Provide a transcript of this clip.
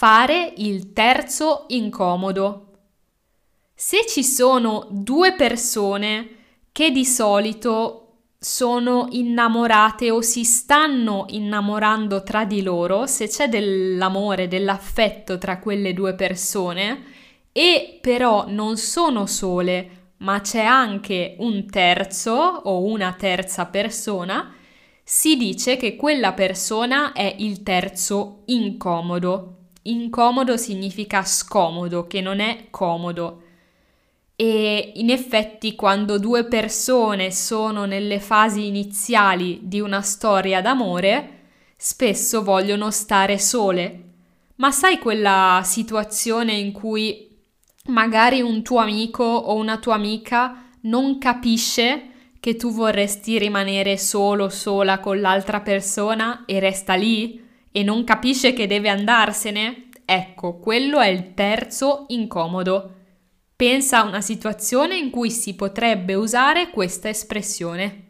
fare il terzo incomodo. Se ci sono due persone che di solito sono innamorate o si stanno innamorando tra di loro, se c'è dell'amore, dell'affetto tra quelle due persone e però non sono sole, ma c'è anche un terzo o una terza persona, si dice che quella persona è il terzo incomodo. Incomodo significa scomodo, che non è comodo. E in effetti quando due persone sono nelle fasi iniziali di una storia d'amore, spesso vogliono stare sole. Ma sai quella situazione in cui magari un tuo amico o una tua amica non capisce che tu vorresti rimanere solo sola con l'altra persona e resta lì e non capisce che deve andarsene? Ecco, quello è il terzo incomodo. Pensa a una situazione in cui si potrebbe usare questa espressione.